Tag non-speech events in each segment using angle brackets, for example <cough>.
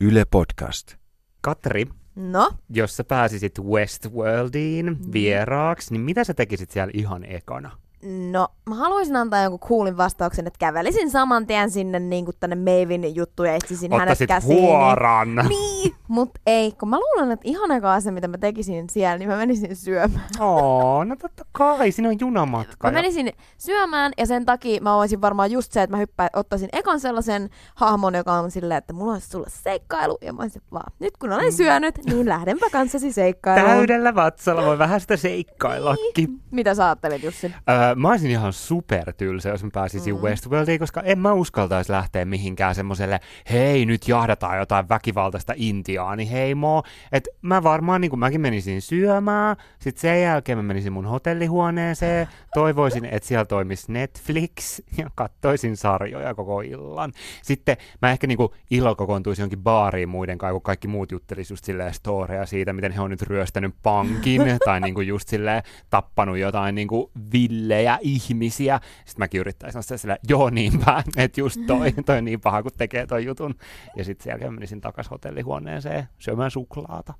Yle Podcast. Katri, No, jos sä pääsisit Westworldiin Mm. vieraaksi, niin mitä sä tekisit siellä ihan ekana? No, mä haluaisin antaa jonkun kuulin vastauksen, että kävelisin saman tien sinne niin kuin tänne Meivin juttuun ja etsisin hänet Ottaisit käsiin. huoran. Niin, mut ei, kun mä luulen, että ihan asia, mitä mä tekisin siellä, niin mä menisin syömään. Oo, no totta kai, siinä on junamatka. Mä menisin syömään ja sen takia mä olisin varmaan just se, että mä hyppää, ottaisin ekan sellaisen hahmon, joka on silleen, että mulla olisi sulle seikkailu. Ja mä olisin vaan, nyt kun olen syönyt, niin lähdenpä kanssasi seikkailuun. Täydellä vatsalla voi vähän sitä seikkaillakin. Mitä sä ajattelit, Jussi? Öö, mä olisin ihan supertylsä, jos mä pääsisin mm. Westworldiin, koska en mä uskaltaisi lähteä mihinkään semmoselle, hei nyt jahdataan jotain väkivaltaista intiaani heimoa. Et mä varmaan, niin kuin mäkin menisin syömään, sit sen jälkeen mä menisin mun hotellihuoneeseen, toivoisin, että siellä toimisi Netflix ja kattoisin sarjoja koko illan. Sitten mä ehkä niinku illalla kokoontuisin jonkin baariin muiden kanssa, kun kaikki muut juttelisi just silleen storeja siitä, miten he on nyt ryöstänyt pankin <laughs> tai niinku just silleen tappanut jotain niinku villejä ihmisiä. Sitten mäkin yrittäisin olla silleen, joo niinpä, että just toi, <laughs> toi on niin paha, kun tekee toi jutun. Ja sitten sen jälkeen menisin takas hotellihuoneeseen syömään suklaata.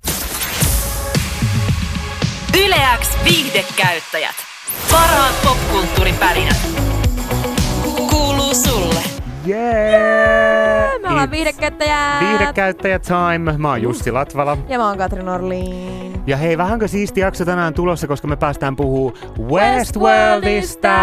Yleäks viihdekäyttäjät. Parhaat popkulttuuripärinät. Kuuluu sulle. Jee! Me ollaan It's viihdekäyttäjät! Viihdekäyttäjä time. Mä oon Jussi Latvala. Ja mä oon Katri Norliin. Ja hei, vähänkö siisti jakso tänään tulossa, koska me päästään puhuu Westworldista.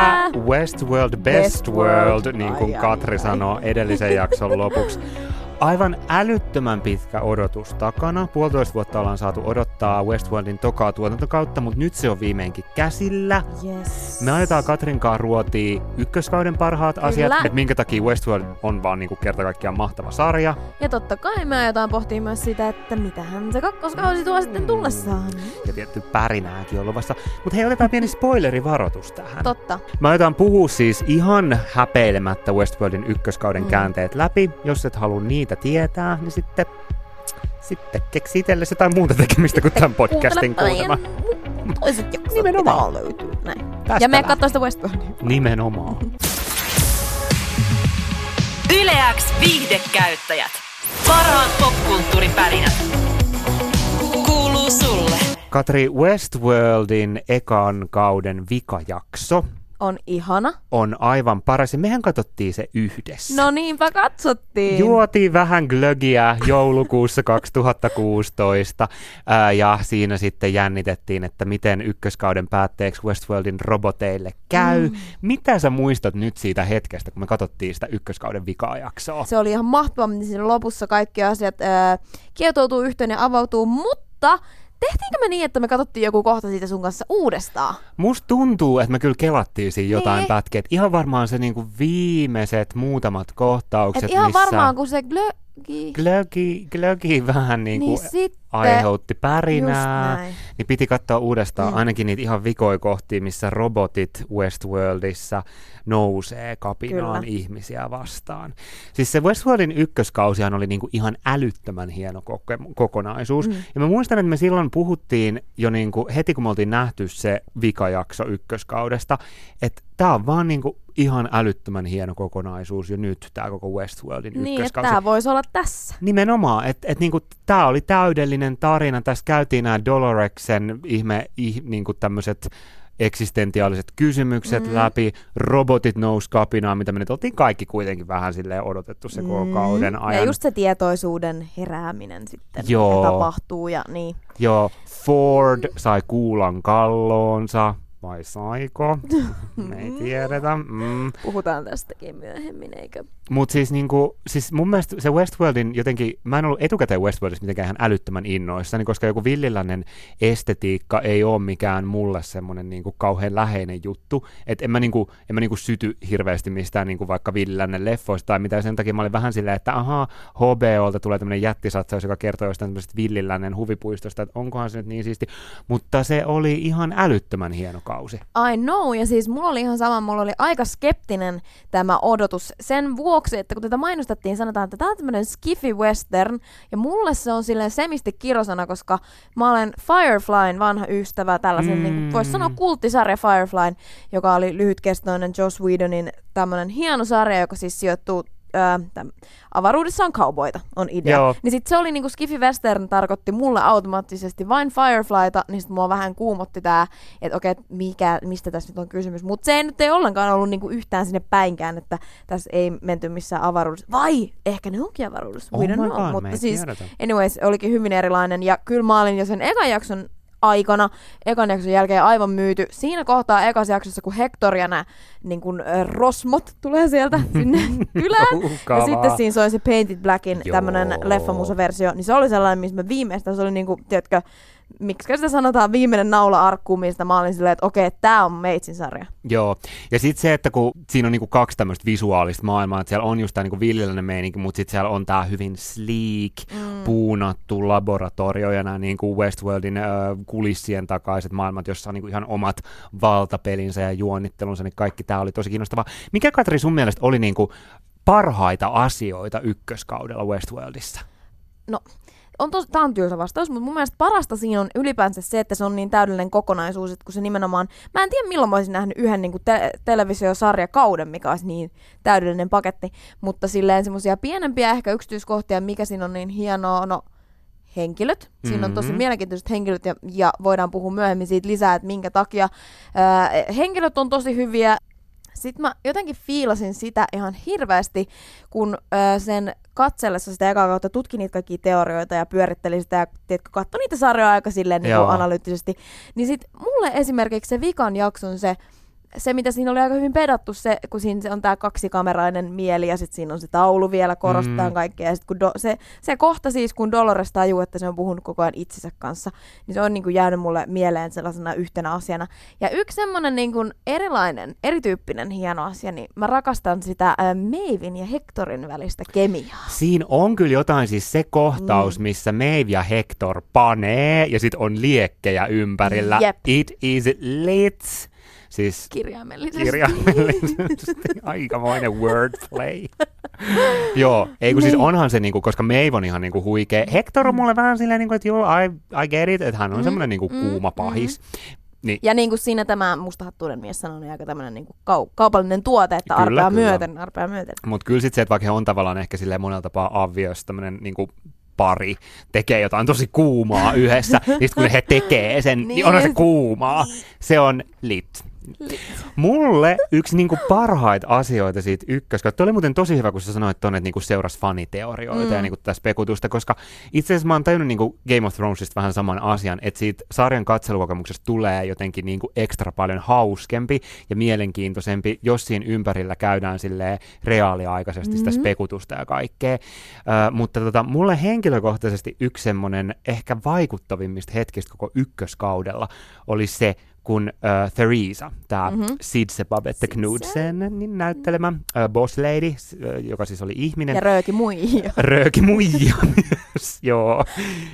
Westworld, best world, niin kuin ai, Katri ai. sanoo edellisen jakson lopuksi. <laughs> Aivan älyttömän pitkä odotus takana. Puolitoista vuotta ollaan saatu odottaa Westworldin tokaa tuotantokautta, mutta nyt se on viimeinkin käsillä. Yes. Me aiotaan Katrin kanssa ruotia ykköskauden parhaat Kyllä. asiat, että minkä takia Westworld on vaan niinku kerta kaikkiaan mahtava sarja. Ja totta kai me aiotaan pohtia myös sitä, että mitähän se kakkoskausi tuo sitten tullessaan. Ja tietty pärinääkin on luvassa. Mutta hei, otetaan pieni spoilerivaroitus tähän. Totta. Mä aiotaan puhua siis ihan häpeilemättä Westworldin ykköskauden Mm. käänteet läpi. Jos et halua niitä tietää, niin sitten, sitten keksi itsellesi jotain muuta tekemistä kuin tämän podcastin kuuntelemaan. kuuntelemaan. Toiset jaksot Nimenomaan. löytyy. Näin. Tästä Ja me katsoo sitä Westworldia. Nimenomaan. Yleäks viihdekäyttäjät. Parhaat popkulttuuripärinät. Kuuluu sulle. Katri, Westworldin ekan kauden vikajakso On ihana. on aivan paras. Ja mehän katsottiin se yhdessä. No niinpä katsottiin. Juotiin vähän glögiä joulukuussa 2016 ää, ja siinä sitten jännitettiin, että miten ykköskauden päätteeksi Westworldin roboteille käy. Mm. Mitä sä muistat nyt siitä hetkestä, kun me katsottiin sitä ykköskauden vikaa jaksoa? Se oli ihan mahtavaa, miten siinä lopussa kaikki asiat ää, kietoutuu yhteen ja avautuu, mutta tehtiinkö me niin, että me katsottiin joku kohta siitä sun kanssa uudestaan? Musta tuntuu, että me kyllä kelattiin siinä jotain Niin. pätkiä. Ihan varmaan se niinku viimeiset muutamat kohtaukset, Et ihan missä varmaan, kun se glögi, glögi, glögi vähän niinku niin sitten aiheutti pärinää. niin piti katsoa uudestaan Mm. ainakin niitä ihan vikoja kohtia, missä robotit Westworldissa nousee kapinaan Kyllä. ihmisiä vastaan. Siis se Westworldin ykköskausihan oli niinku ihan älyttömän hieno koke- kokonaisuus. Mm. Ja mä muistan, että me silloin puhuttiin jo niinku heti, kun me oltiin nähty se vikajakso ykköskaudesta, että tää on vaan niinku ihan älyttömän hieno kokonaisuus jo nyt, tämä koko Westworldin Niin, ykköskausi. tämä voisi olla tässä. Nimenomaan, että et niinku, tämä oli täydellinen tarina. Tässä käytiin nämä Doloreksen ihme, ih, niinku tämmöiset eksistentiaaliset kysymykset Mm. läpi, robotit nousi kapinaan, mitä me nyt oltiin kaikki kuitenkin vähän silleen odotettu se koko Mm. kauden ajan. Ja just se tietoisuuden herääminen sitten Joo. tapahtuu ja niin. Joo, Ford sai kuulan kalloonsa, vai saiko? <laughs> Me ei tiedetä. Mm. Puhutaan tästäkin myöhemmin, eikö? Mutta siis, niinku, siis mun mielestä se Westworldin jotenkin, mä en ollut etukäteen Westworldissa mitenkään ihan älyttömän innoissani, koska joku villilännen estetiikka ei ole mikään mulle semmoinen niinku kauhean läheinen juttu. Että en mä, niinku, en mä niinku syty hirveästi mistään niinku vaikka villilännen leffoista tai mitä. Sen takia mä olin vähän silleen, että ahaa, HBOlta tulee tämmöinen jättisatsaus, joka kertoo jostain tämmöisestä villilännen huvipuistosta, että onkohan se nyt niin siisti. Mutta se oli ihan älyttömän hieno kausi. I know, ja siis mulla oli ihan sama, mulla oli aika skeptinen tämä odotus sen vuoksi, että kun tätä mainostettiin, sanotaan, että tämä on tämmöinen skiffy western, ja mulle se on silleen semisti kirosana, koska mä olen Fireflyn vanha ystävä, tällaisen, Mm. mm. niin voisi sanoa kulttisarja Fireflyn, joka oli lyhytkestoinen Joss Whedonin tämmöinen hieno sarja, joka siis sijoittuu ö, avaruudessa on cowboita, on idea. Joo. Niin sit se oli niinku Skiffy Western tarkoitti mulle automaattisesti vain Fireflyta, niin sit mua vähän kuumotti tää, että okei, mikä, mistä tässä nyt on kysymys. Mutta se ei nyt ei ollenkaan ollut niinku yhtään sinne päinkään, että tässä ei menty missään avaruudessa. Vai ehkä ne onkin avaruudessa, Oh we don't know. God, me Mutta siis tiedetä. anyways, olikin hyvin erilainen. Ja kyllä mä olin jo sen ekan jakson aikana, ekan jakson jälkeen aivan myyty. Siinä kohtaa ekassa jaksossa, kun Hector ja nämä niin kun, ö, rosmot tulee sieltä <laughs> sinne kylään. Ja sitten siinä soi se Painted Blackin tämmönen leffamusaversio, niin se oli sellainen, missä mä viimeistään, se oli niinku, tiedätkö, miksi sitä sanotaan viimeinen naula arkkuun, mistä mä olin silleen, että okei, tää on Meitsin sarja. Joo, ja sitten se, että kun siinä on niinku kaksi tämmöistä visuaalista maailmaa, että siellä on just tämä niinku viljellinen meininki, mutta sitten siellä on tämä hyvin sleek, mm. puunattu laboratorio ja nämä niinku Westworldin ö, kulissien takaiset maailmat, jossa on niinku ihan omat valtapelinsä ja juonnittelunsa, niin kaikki tämä oli tosi kiinnostavaa. Mikä Katri sun mielestä oli niinku parhaita asioita ykköskaudella Westworldissa? No, on tos, tää on tylsä vastaus, mutta mun mielestä parasta siinä on ylipäänsä se, että se on niin täydellinen kokonaisuus, että kun se nimenomaan, mä en tiedä milloin mä olisin nähnyt yhden niin te- televisiosarjakauden, mikä olisi niin täydellinen paketti, mutta silleen semmoisia pienempiä ehkä yksityiskohtia, mikä siinä on niin hienoa, no henkilöt. Siinä on tosi Mhm. mielenkiintoiset henkilöt ja, ja voidaan puhua myöhemmin siitä lisää, että minkä takia. Ää, henkilöt on tosi hyviä. Sitten mä jotenkin fiilasin sitä ihan hirveästi, kun ö, sen katsellessa sitä ekaa kautta tutki niitä kaikkia teorioita ja pyöritteli sitä ja tiedätkö, katsoi niitä sarjoja aika silleen niin analyyttisesti. Niin sit mulle esimerkiksi se vikan jakson se, se, mitä siinä oli aika hyvin pedattu, se, kun siinä se on tämä kaksikamerainen mieli ja sitten siinä on se taulu vielä, korostaa Mm. kaikkea. Ja sit kun do, se, se kohta siis, kun Dolores tajuu, että se on puhunut koko ajan itsensä kanssa, niin se on niin kuin jäänyt mulle mieleen sellaisena yhtenä asiana. Ja yksi semmoinen niin kuin erilainen, erityyppinen hieno asia, niin mä rakastan sitä ä, Maevin ja Hectorin välistä kemiaa. Siinä on kyllä jotain, siis se kohtaus, mm. missä Maeve ja Hector panee, ja sitten on liekkejä ympärillä. Jep. It is lit. Siis Kirjaimellisesti. kirjaimellisesti <laughs> aikamoinen wordplay. <laughs> joo, ei kun siis Niin. onhan se, niinku, koska Maeve on ihan niinku huikea. Hector on mulle vähän silleen, niinku, että joo, I, I get it, että hän on Mm, semmoinen niinku mm, kuuma pahis. Niin, Ja niin kuin siinä tämä mustahattuinen mies sanoi, niin aika tämmöinen niin kuin kau- kaupallinen tuote, että Kyllä, arpea kyllä. myöten, arpea myöten. Mutta kyllä sitten se, että vaikka he on tavallaan ehkä silleen monella tapaa avioissa tämmöinen niinku pari tekee jotain tosi kuumaa yhdessä, <laughs> niin kun he tekee sen, niin, Niin, niin onhan se kuumaa. Se on lit. Mulle yksi niinku parhaita asioita siitä ykkös, Tuo oli muuten tosi hyvä, kun sä sanoit tuonne, että niinku seurasi faniteorioita mm. ja niinku tätä spekutusta, koska itse asiassa mä oon tajunnut niinku Game of Thronesista vähän saman asian, että siitä sarjan katselukokemuksesta tulee jotenkin niinku ekstra paljon hauskempi ja mielenkiintoisempi, jos siinä ympärillä käydään silleen reaaliaikaisesti sitä Mhm. spekutusta ja kaikkea. Ö, mutta tota, mulle henkilökohtaisesti yksi semmoinen ehkä vaikuttavimmista hetkistä koko ykköskaudella oli se, kun äh, Theresa, tämä mm-hmm. Mhm. Sidse Babette. Knudsen niin näyttelemä äh, boss lady, äh, joka siis oli ihminen, Ja rööki muija. <laughs> rööki muija <laughs> myös, joo.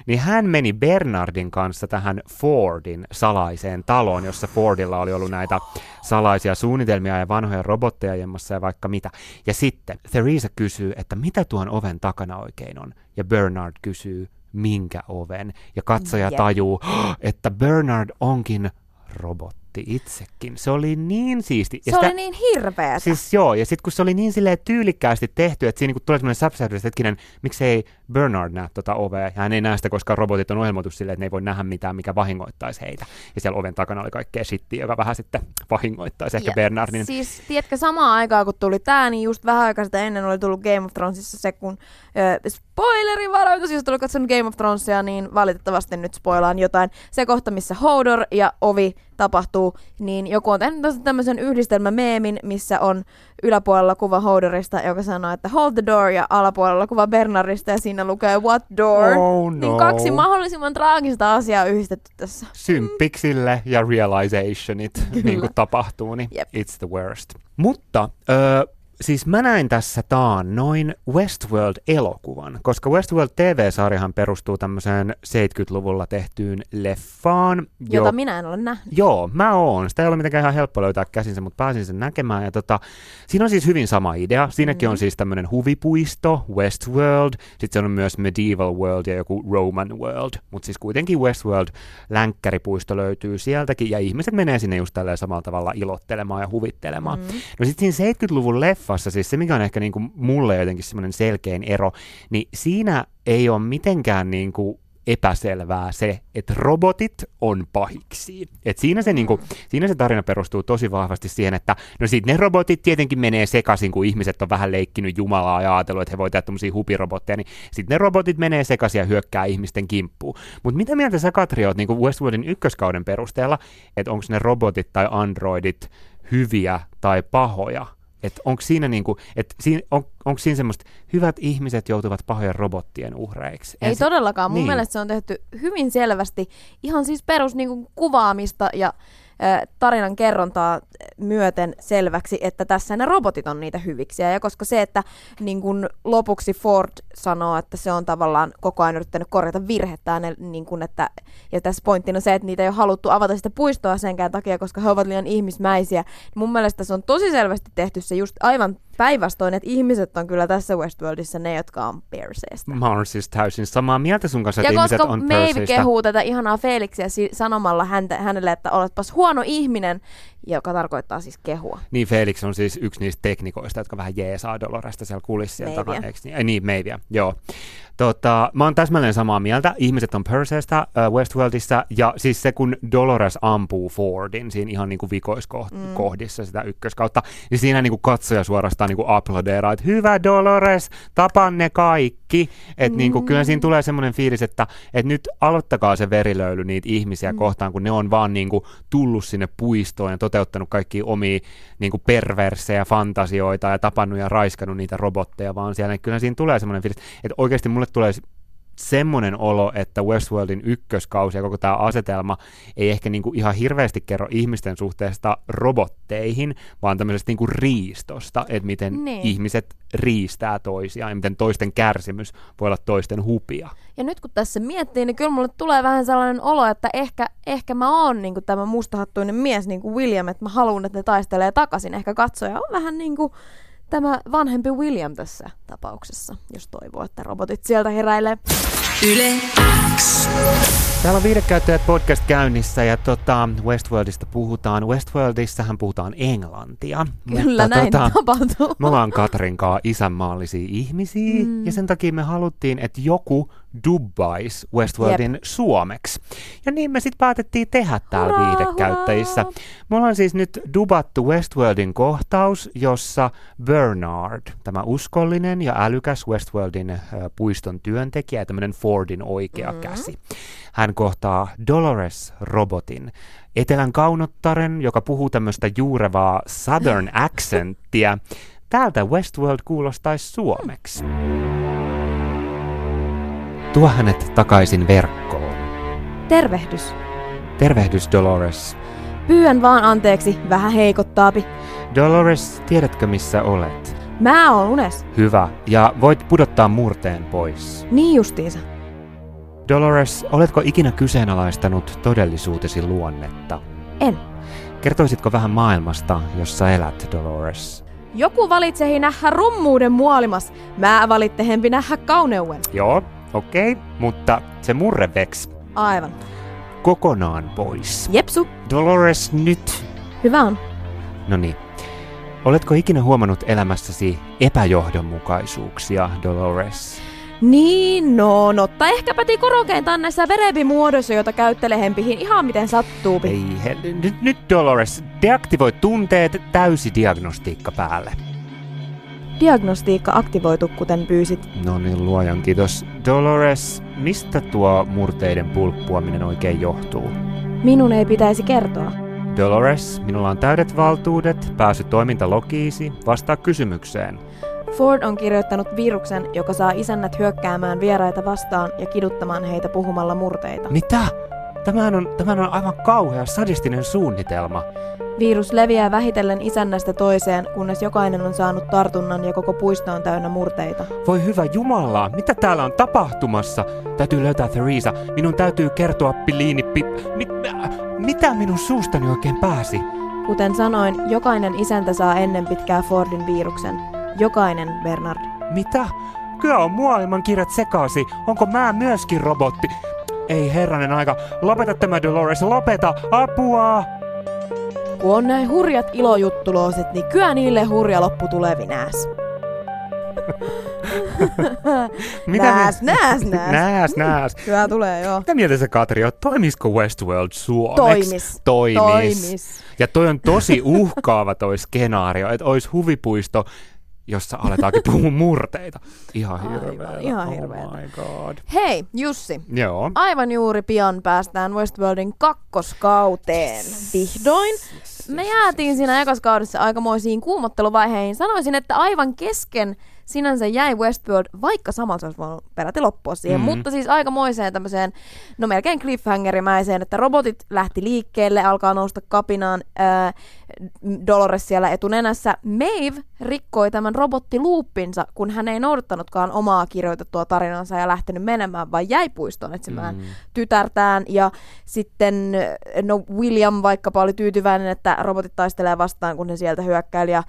Niin hän meni Bernardin kanssa tähän Fordin salaiseen taloon, jossa Fordilla oli ollut näitä salaisia suunnitelmia ja vanhoja robotteja jemmassa ja vaikka mitä. Ja sitten Theresa kysyy, että mitä tuon oven takana oikein on? Ja Bernard kysyy, minkä oven? Ja katsoja tajuu, <gasps> että Bernard onkin robotti itsekin. Se oli niin siisti. Ja Se sitä- oli niin hirveetä. Siis joo, ja sitten kun se oli niin silleen tyylikkäästi tehty, että siinä niinku tulee semmoinen säpsähdys, että hetkinen, miksei Bernard näe tota ovea, ja hän ei näe sitä, koska robotit on ohjelmoitu silleen, että ne ei voi nähdä mitään, mikä vahingoittaisi heitä. Ja siellä oven takana oli kaikkea shittiä, joka vähän sitten vahingoittaisi ehkä Ja Bernardin. Siis, tiedätkö, samaan aikaan kun tuli tää, niin just vähän aikaa sitä ennen oli tullut Game of Thronesissa se, kun äh, spoilerin varoitus, jos tuli katsonut Game of Thronesia, niin valitettavasti nyt spoilaan jotain. Se kohta, missä Hodor ja Ovi tapahtuu, niin joku on tehnyt tämmöisen yhdistelmämeemin, missä on yläpuolella kuva Hodorista, joka sanoo, että hold the door, ja alapuolella kuva Bernardista, ja siinä lukee what door. Oh Niin no. kaksi mahdollisimman traagista asiaa yhdistetty tässä. Symppiksille ja realizationit niin kuin tapahtuu, niin Jep. it's the worst. Mutta ö, siis mä näin tässä taan noin Westworld-elokuvan, koska Westworld TV-sarjahan perustuu tämmöiseen 70-luvulla tehtyyn leffaan. Jota minä en ole nähnyt. Joo, mä oon. Sitä ei ole mitenkään ihan helppo löytää käsinsä, mutta pääsin sen näkemään. Ja tota, siinä on siis hyvin sama idea. Siinäkin Mhm. on siis tämmöinen huvipuisto, Westworld. Sitten se on myös Medieval World ja joku Roman World. Mutta siis kuitenkin Westworld länkkäripuisto löytyy sieltäkin. Ja ihmiset menee sinne just tälleen samalla tavalla ilottelemaan ja huvittelemaan. Mm. No sitten siinä 70-luvun leffassa leffassa, siis se mikä on ehkä niinku mulle jotenkin semmoinen selkein ero, niin siinä ei ole mitenkään niinku epäselvää se, että robotit on pahiksi. Et siinä, se, niinku, siinä se tarina perustuu tosi vahvasti siihen, että no sit ne robotit tietenkin menee sekaisin, kun ihmiset on vähän leikkinyt Jumalaa ja ajatellut, että he voi tehdä tämmöisiä hupirobotteja, niin sitten ne robotit menee sekaisin ja hyökkää ihmisten kimppuun. Mutta mitä mieltä sä Katri oot niinku Westworldin ykköskauden perusteella, että onko ne robotit tai androidit hyviä tai pahoja? Että onko siinä, niinku, et siinä, on, onko siinä semmoista, hyvät ihmiset joutuvat pahojen robottien uhreiksi? Ei se- todellakaan. Mun niin. mielestä se on tehty hyvin selvästi ihan siis perus niin kuin, kuvaamista ja ö, tarinan kerrontaa myöten selväksi, että tässä ne robotit on niitä hyviksiä. Ja koska se, että niin kuin lopuksi Ford sanoo, että se on tavallaan koko ajan yrittänyt korjata virhettään, niin kuin, että, ja tässä pointtina se, että niitä ei ole haluttu avata sitä puistoa senkään takia, koska he ovat liian ihmismäisiä. Mun mielestä se on tosi selvästi tehty se just aivan päinvastoin, että ihmiset on kyllä tässä Westworldissa ne, jotka on perseestä. Mä oon siis täysin samaa mieltä sun kanssa, Ja että ihmiset koska on Maeve perseistä. kehuu tätä ihanaa Felixia si- sanomalla häntä, hänelle, että oletpas huono ihminen, joka tarkoittaa siis kehua. Niin Felix on siis yksi niistä teknikoista, jotka vähän jeesaa Doloresta siellä kulissien takana. Eikö niin? Ei, niin, Maeveä, joo. Tota, mä oon täsmälleen samaa mieltä. Ihmiset on Perseestä uh, Westworldissa, ja siis se, kun Dolores ampuu Fordin siinä ihan niin kuin vikoiskohdissa sitä ykköskautta, niin siinä niin kuin katsoja suorastaan niin kuin aplodeeraa, että hyvä Dolores, tapan ne kaikki. Että niin kuin, kyllä siinä tulee semmoinen fiilis, että, että nyt aloittakaa se verilöyly niitä ihmisiä kohtaan, kun ne on vaan niin kuin tullut sinne puistoon ja toteuttanut kaikki omia niin kuin perversejä fantasioita ja tapannut ja raiskannut niitä robotteja vaan siellä. Niin Kyllä siinä tulee semmoinen fiilis, että oikeasti mulle tulee semmoinen olo, että Westworldin ykköskausi ja koko tämä asetelma ei ehkä niinku ihan hirveästi kerro ihmisten suhteesta robotteihin, vaan tämmöisestä niinku riistosta, että miten Niin. ihmiset riistää toisiaan ja miten toisten kärsimys voi olla toisten hupia. Ja nyt kun tässä miettii, niin kyllä mulle tulee vähän sellainen olo, että ehkä, ehkä mä oon niin tämä mustahattuinen mies, niin kuin William, että mä haluan, että ne taistelee takaisin. Ehkä katsoja on vähän niin kuin tämä vanhempi William tässä tapauksessa, jos toivoo, että robotit sieltä heräilee. Yle X. Täällä on Viidekäyttäjät podcast käynnissä ja tota, Westworldista puhutaan. Westworldissahan puhutaan englantia. Kyllä näin tapahtuu. Me ollaan Katrinkaa isänmaallisia ihmisiä mm. ja sen takia me haluttiin, että joku dubbaisi Westworldin Jep. suomeksi. Ja niin me sitten päätettiin tehdä täällä Hurraa, viidekäyttäjissä. hurraa. Me ollaan siis nyt dubattu Westworldin kohtaus, jossa Bernard, tämä uskollinen ja älykäs Westworldin äh, puiston työntekijä ja tämmöinen Fordin oikea mm. käsi. Hän kohtaa Dolores-robotin, etelän kaunottaren, joka puhuu tämmöistä juurevaa southern <laughs> accenttia. Täältä Westworld kuulostaisi suomeksi. Tuo hänet takaisin verkkoon. Tervehdys. Tervehdys Dolores. Pyydän vaan anteeksi, vähän heikottaapi. Dolores, tiedätkö missä olet? Mä oon unes. Hyvä, ja voit pudottaa murteen pois. Niin justiinsa. Dolores, oletko ikinä kyseenalaistanut todellisuutesi luonnetta? En. Kertoisitko vähän maailmasta, jossa elät, Dolores? Joku valitsehi nähdä rummuuden muolimas. Mä valittehempi nähdä kauneuden. Joo, okei, okay, mutta se murre veks Aivan. kokonaan pois. Jepsu. Dolores, nyt! Hyvä on. No niin. Oletko ikinä huomannut elämässäsi epäjohdonmukaisuuksia, Dolores? Niin, no, notta ehkä päti korokeintaan näissä verebimuodoissa, joita käyttelee hempihin ihan miten sattuupi. Ei, he, nyt, nyt Dolores, deaktivoi tunteet, täysi diagnostiikka päälle. Diagnostiikka aktivoitu, kuten pyysit. No niin, luojan kiitos. Dolores, mistä tuo murteiden pulppuaminen oikein johtuu? Minun ei pitäisi kertoa. Dolores, minulla on täydet valtuudet, pääsy toimintalogiisi, vastaa kysymykseen. Ford on kirjoittanut viruksen, joka saa isännät hyökkäämään vieraita vastaan ja kiduttamaan heitä puhumalla murteita. Mitä? Tämähän on, tämähän on aivan kauhea sadistinen suunnitelma. Virus leviää vähitellen isännästä toiseen, kunnes jokainen on saanut tartunnan ja koko puisto on täynnä murteita. Voi hyvä Jumala, mitä täällä on tapahtumassa? Täytyy löytää Theresa. Minun täytyy kertoa Piliini pi... Mit, mitä minun suustani oikein pääsi? Kuten sanoin, jokainen isäntä saa ennen pitkää Fordin viruksen. Jokainen, Bernard. Mitä? Kyllä on maailman kirjat sekasi. Onko mä myöskin robotti? Ei herranen aika. Lopeta tämä Dolores, lopeta! Apua! kun on näin hurjat ilojuttuloiset, niin kyllä niille hurja loppu tulevinääs. <laughs> Mitä nääs, nääs, nääs. <laughs> nääs, nääs. Kyllä tulee, joo. Mitä mieltä sä Katri oot? Toimisiko Westworld suomeksi? Toimis. Toimis. Toimis. Ja toi on tosi uhkaava toi skenaario, että olisi huvipuisto, jossa aletaankin puhua murteita. Ihan hirveä. ihan oh hirveetä. my god. Hei, Jussi. Joo. Aivan juuri pian päästään Westworldin kakkoskauteen. Vihdoin. Me jäätiin siinä ekaskaudessa aikamoisiin kuumotteluvaiheihin. Sanoisin, että aivan kesken sinänsä jäi Westworld, vaikka samalla se olisi voinut peräti loppua siihen, Mm. mm. mutta siis aikamoiseen tämmöiseen, no melkein cliffhangerimäiseen, että robotit lähti liikkeelle, alkaa nousta kapinaan, ää, Dolores siellä etunenässä. Maeve rikkoi tämän robottiluuppinsa, kun hän ei noudattanutkaan omaa kirjoitettua tarinansa ja lähtenyt menemään, vaan jäi puistoon etsimään Mm. tytärtään. Ja sitten, no William vaikkapa oli tyytyväinen, että robotit taistelee vastaan, kun ne sieltä hyökkäili ja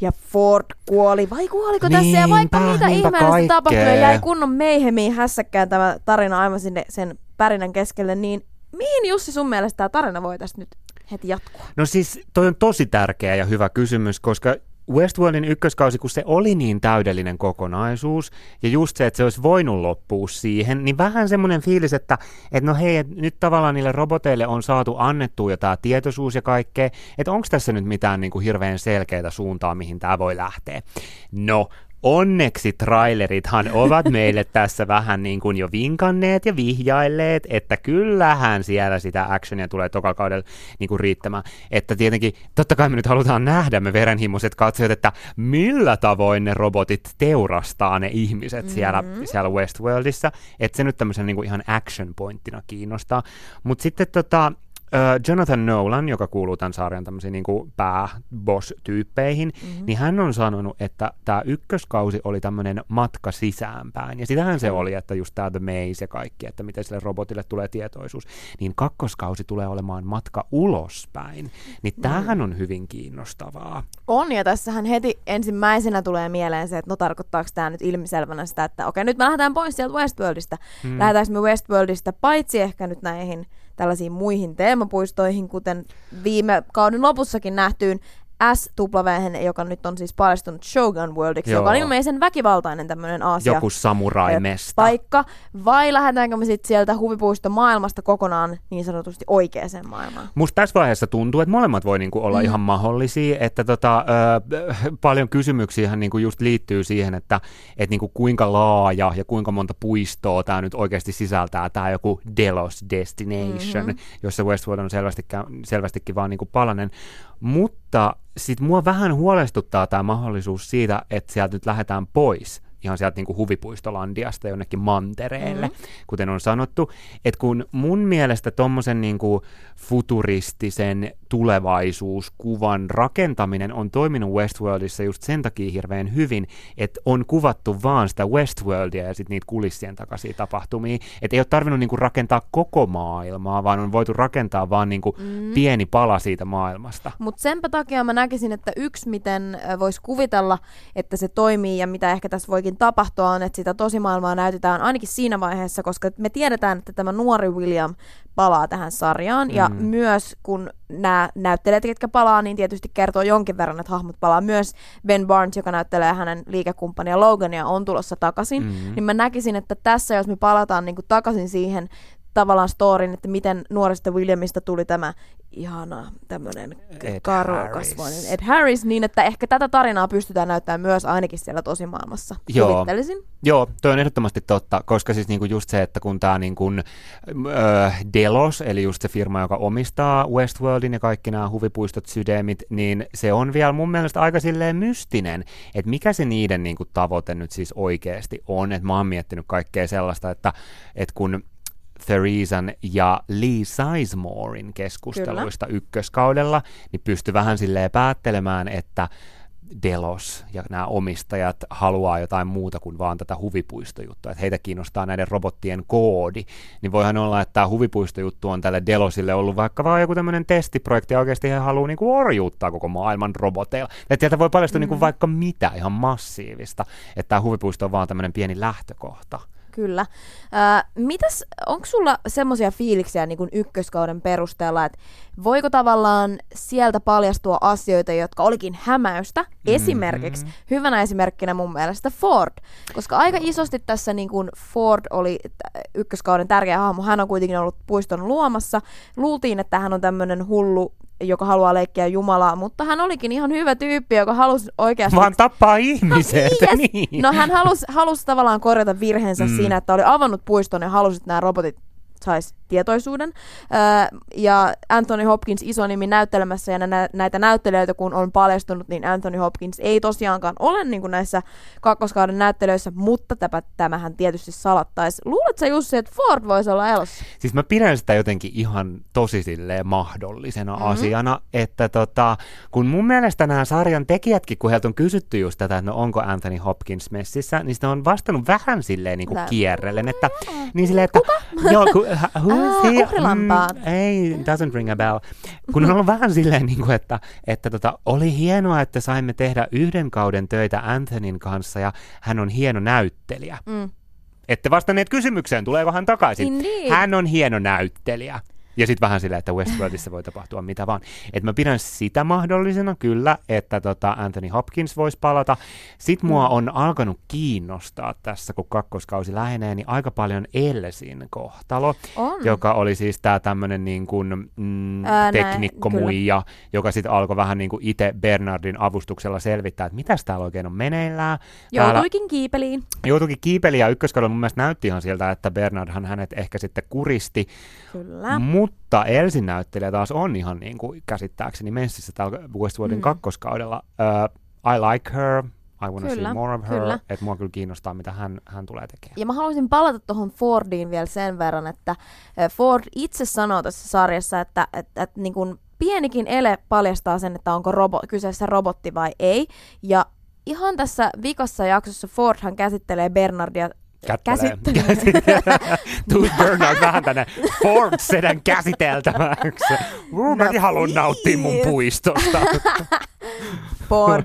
ja Ford kuoli, vai kuoliko tässä? Ja vaikka Niinpä, mitä niinpä ihmeellistä tapahtui ja jäi kunnon meihemiin hässäkkään tämä tarina aivan sinne sen pärinän keskelle, niin mihin Jussi sun mielestä tämä tarina voi tästä nyt heti jatkua? No siis toi on tosi tärkeä ja hyvä kysymys, koska Westworldin ykköskausi, kun se oli niin täydellinen kokonaisuus, ja just se, että se olisi voinut loppua siihen, niin vähän semmoinen fiilis, että, että no hei, että nyt tavallaan niille roboteille on saatu annettua jo tämä tietoisuus ja kaikkea, että onko tässä nyt mitään niin kuin hirveän selkeää suuntaa, mihin tämä voi lähteä. No, onneksi trailerithan ovat meille tässä vähän niin kuin jo vinkanneet ja vihjailleet, että kyllähän siellä sitä actionia tulee tokalla kaudella niin kuin riittämään. Että tietenkin, totta kai me nyt halutaan nähdä me verenhimoiset katsojat, että millä tavoin ne robotit teurastaa ne ihmiset mm-hmm. siellä, siellä Westworldissa. Että se nyt tämmöisen niin kuin ihan action pointtina kiinnostaa. Mutta sitten tota, Jonathan Nolan, joka kuuluu tämän sarjan tämmöisiin niin pääboss-tyyppeihin, mm-hmm. niin hän on sanonut, että tämä ykköskausi oli tämmöinen matka sisäänpäin. Ja sitähän se oli, että just tämä The Maze ja kaikki, että miten sille robotille tulee tietoisuus. Niin kakkoskausi tulee olemaan matka ulospäin. Niin tämähän on hyvin kiinnostavaa. On, ja tässähän heti ensimmäisenä tulee mieleen se, että no tarkoittaako tämä nyt ilmiselvänä sitä, että okei, nyt me lähdetään pois sieltä Westworldista. Mm. Mm. Lähdetäänkö me Westworldista paitsi ehkä nyt näihin tällaisiin muihin teemapuistoihin, kuten viime kauden lopussakin nähtyyn SW, joka nyt on siis paljastunut Shogun Worldiksi, Joo. joka on ilmeisen väkivaltainen tämmöinen Aasia Joku samurai-mesta. paikka, vai lähdetäänkö me sitten sieltä huvipuiston maailmasta kokonaan niin sanotusti oikeaan maailmaan? Musta tässä vaiheessa tuntuu, että molemmat voi niinku olla mm. ihan mahdollisia, että tota, ö, paljon kysymyksiä niinku just liittyy siihen, että et niinku kuinka laaja ja kuinka monta puistoa tämä nyt oikeasti sisältää, tämä joku Delos Destination, mm-hmm. jossa Westworld on selvästikään, selvästikin vaan niinku palanen, mutta sitten mua vähän huolestuttaa tämä mahdollisuus siitä, että sieltä nyt lähdetään pois ihan sieltä niin kuin huvipuistolandiasta jonnekin mantereelle, mm-hmm. kuten on sanottu, että kun mun mielestä tommosen niin kuin futuristisen tulevaisuuskuvan rakentaminen on toiminut Westworldissa just sen takia hirveän hyvin, että on kuvattu vaan sitä Westworldia ja sitten niitä kulissien takaisia tapahtumia, että ei ole tarvinnut niin kuin rakentaa koko maailmaa, vaan on voitu rakentaa vaan niin kuin mm. pieni pala siitä maailmasta. Mutta senpä takia mä näkisin, että yksi, miten voisi kuvitella, että se toimii ja mitä ehkä tässä voikin tapahtua, on, että sitä tosimaailmaa näytetään ainakin siinä vaiheessa, koska me tiedetään, että tämä nuori William palaa tähän sarjaan, mm. ja myös kun nämä näyttelijät, ketkä palaa, niin tietysti kertoo jonkin verran, että hahmot palaa. Myös Ben Barnes, joka näyttelee hänen liikekumppania Logania, on tulossa takaisin. Mm. Niin mä näkisin, että tässä, jos me palataan niin kuin takaisin siihen tavallaan storin, että miten nuoresta Williamista tuli tämä ihana tämmöinen karvakasvoinen. Ed Harris, niin että ehkä tätä tarinaa pystytään näyttämään myös ainakin siellä tosimaailmassa. Joo. Kuvittelisin. Joo, toi on ehdottomasti totta, koska siis niinku just se, että kun tämä niinku, öö, Delos, eli just se firma, joka omistaa Westworldin ja kaikki nämä huvipuistot, sydämit, niin se on vielä mun mielestä aika silleen mystinen, että mikä se niiden niinku tavoite nyt siis oikeasti on, että mä oon miettinyt kaikkea sellaista, että, että kun Theresan ja Lee Sizemorein keskusteluista Kyllä. ykköskaudella, niin pystyi vähän silleen päättelemään, että Delos ja nämä omistajat haluaa jotain muuta kuin vaan tätä huvipuistojuttua, että heitä kiinnostaa näiden robottien koodi, niin voihan olla, että tämä huvipuistojuttu on tälle Delosille ollut vaikka vaan joku tämmöinen testiprojekti, ja oikeasti he haluaa niinku orjuuttaa koko maailman roboteilla. Että sieltä voi paljastua mm. niinku vaikka mitä ihan massiivista, että tämä huvipuisto on vaan tämmöinen pieni lähtökohta. Kyllä. Äh, mitäs, onko sulla semmoisia fiiliksiä niin kuin ykköskauden perusteella, että voiko tavallaan sieltä paljastua asioita, jotka olikin hämäystä? Mm-hmm. Esimerkiksi, hyvänä esimerkkinä mun mielestä Ford, koska aika isosti tässä niin kuin Ford oli ykköskauden tärkeä hahmo, hän on kuitenkin ollut puiston luomassa. Luultiin, että hän on tämmöinen hullu joka haluaa leikkiä Jumalaa, mutta hän olikin ihan hyvä tyyppi, joka halusi oikeasti... Vaan tappaa ihmiset. Yes. <laughs> niin. No hän halusi, halusi tavallaan korjata virheensä mm. siinä, että oli avannut puiston ja halusi, että nämä robotit sais tietoisuuden. Ja Anthony Hopkins iso nimi näyttelemässä ja nä- näitä näyttelijöitä kun on paljastunut, niin Anthony Hopkins ei tosiaankaan ole niin kuin näissä kakkoskauden näyttelijöissä, mutta täpä, tämähän tietysti salattaisi. Luuletko sä Jussi, että Ford voisi olla elossa? Siis mä pidän sitä jotenkin ihan tosi silleen mahdollisena Mhm. mm-hmm. asiana, että tota, kun mun mielestä nämä sarjan tekijätkin, kun heiltä on kysytty just tätä, että no onko Anthony Hopkins messissä, niin sitä on vastannut vähän silleen niin kuin kierrellen, että niin silleen, että joo, ku, <laughs> who is Aa, he? Mm, ei, doesn't ring a bell. Kun on ollut vähän silleen, niin kuin, että, että tota, oli hienoa, että saimme tehdä yhden kauden töitä Anthonyn kanssa ja hän on hieno näyttelijä. Mm. Ette vastanneet kysymykseen, tuleeko hän takaisin. Indeed. Hän on hieno näyttelijä. Ja sitten vähän silleen, että Westworldissa voi tapahtua mitä vaan. Et mä pidän sitä mahdollisena kyllä, että tota Anthony Hopkins voisi palata. Sitten mua Mm. on alkanut kiinnostaa tässä, kun kakkoskausi lähenee, niin aika paljon Elsin kohtalo, On. joka oli siis tämä tämmöinen niin kuin, mm, Ää, näin, teknikkomuija, joka sitten alkoi vähän niin kuin itse Bernardin avustuksella selvittää, että mitäs täällä oikein on meneillään. Täällä- Joutuikin kiipeliin. Joutuikin kiipeli ja ykköskaudella mun mielestä näytti ihan siltä, että Bernardhan hänet ehkä sitten kuristi, Kyllä. Mutta Elsin näyttelijä taas on ihan niin kuin käsittääkseni messissä täällä Westworldin Mm. kakkoskaudella. Uh, I like her, I want to see more of her, kyllä. että mua kyllä kiinnostaa, mitä hän, hän tulee tekemään. Ja mä haluaisin palata tuohon Fordiin vielä sen verran, että Ford itse sanoo tässä sarjassa, että, että, että niin kun pienikin ele paljastaa sen, että onko robo- kyseessä robotti vai ei. Ja ihan tässä vikassa jaksossa Fordhan käsittelee Bernardia Kättelee. Käsittelee. <laughs> Tuu Bernard vähän tänne Ford sedän käsiteltäväksi. Mäkin haluan nauttia mun puistosta. Ford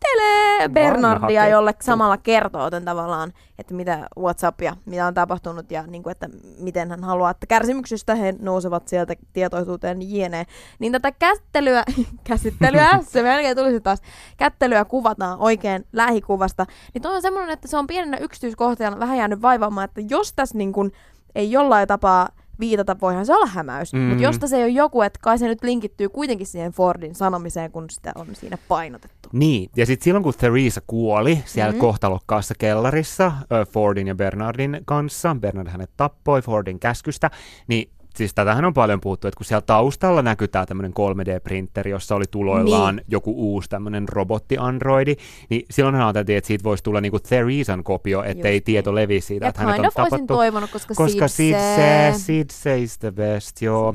kättelee Bernardia, Vanha jolle kettu. samalla kertoo joten tavallaan, että mitä WhatsApp ja mitä on tapahtunut ja niin kuin, että miten hän haluaa, että kärsimyksestä he nousevat sieltä tietoisuuteen jne. Niin tätä kättelyä, <laughs> käsittelyä, <laughs> se melkein tuli se taas, kättelyä kuvataan oikein lähikuvasta, niin on semmoinen, että se on pienenä yksityiskohtajana vähän jäänyt vaivaamaan, että jos tässä niin kuin ei jollain tapaa viitata, voihan se olla hämäys, mm. Mutta jos tässä ei ole joku, että kai se nyt linkittyy kuitenkin siihen Fordin sanomiseen, kun sitä on siinä painotettu. Niin, ja sitten silloin kun Theresa kuoli siellä mm. kohtalokkaassa kellarissa Fordin ja Bernardin kanssa, Bernard hänet tappoi Fordin käskystä, niin siis tätähän on paljon puhuttu, että kun siellä taustalla näkyy tämä tämmöinen 3D-printeri, jossa oli tuloillaan Niin. joku uusi tämmöinen robotti-androidi, niin silloin ajateltiin, että siitä voisi tulla niinku Theresan kopio, ettei Just tieto levi siitä, Ja että hänet on of tapattu. toivonut, koska, Koska Sid Sid se, Sid se is the best, joo.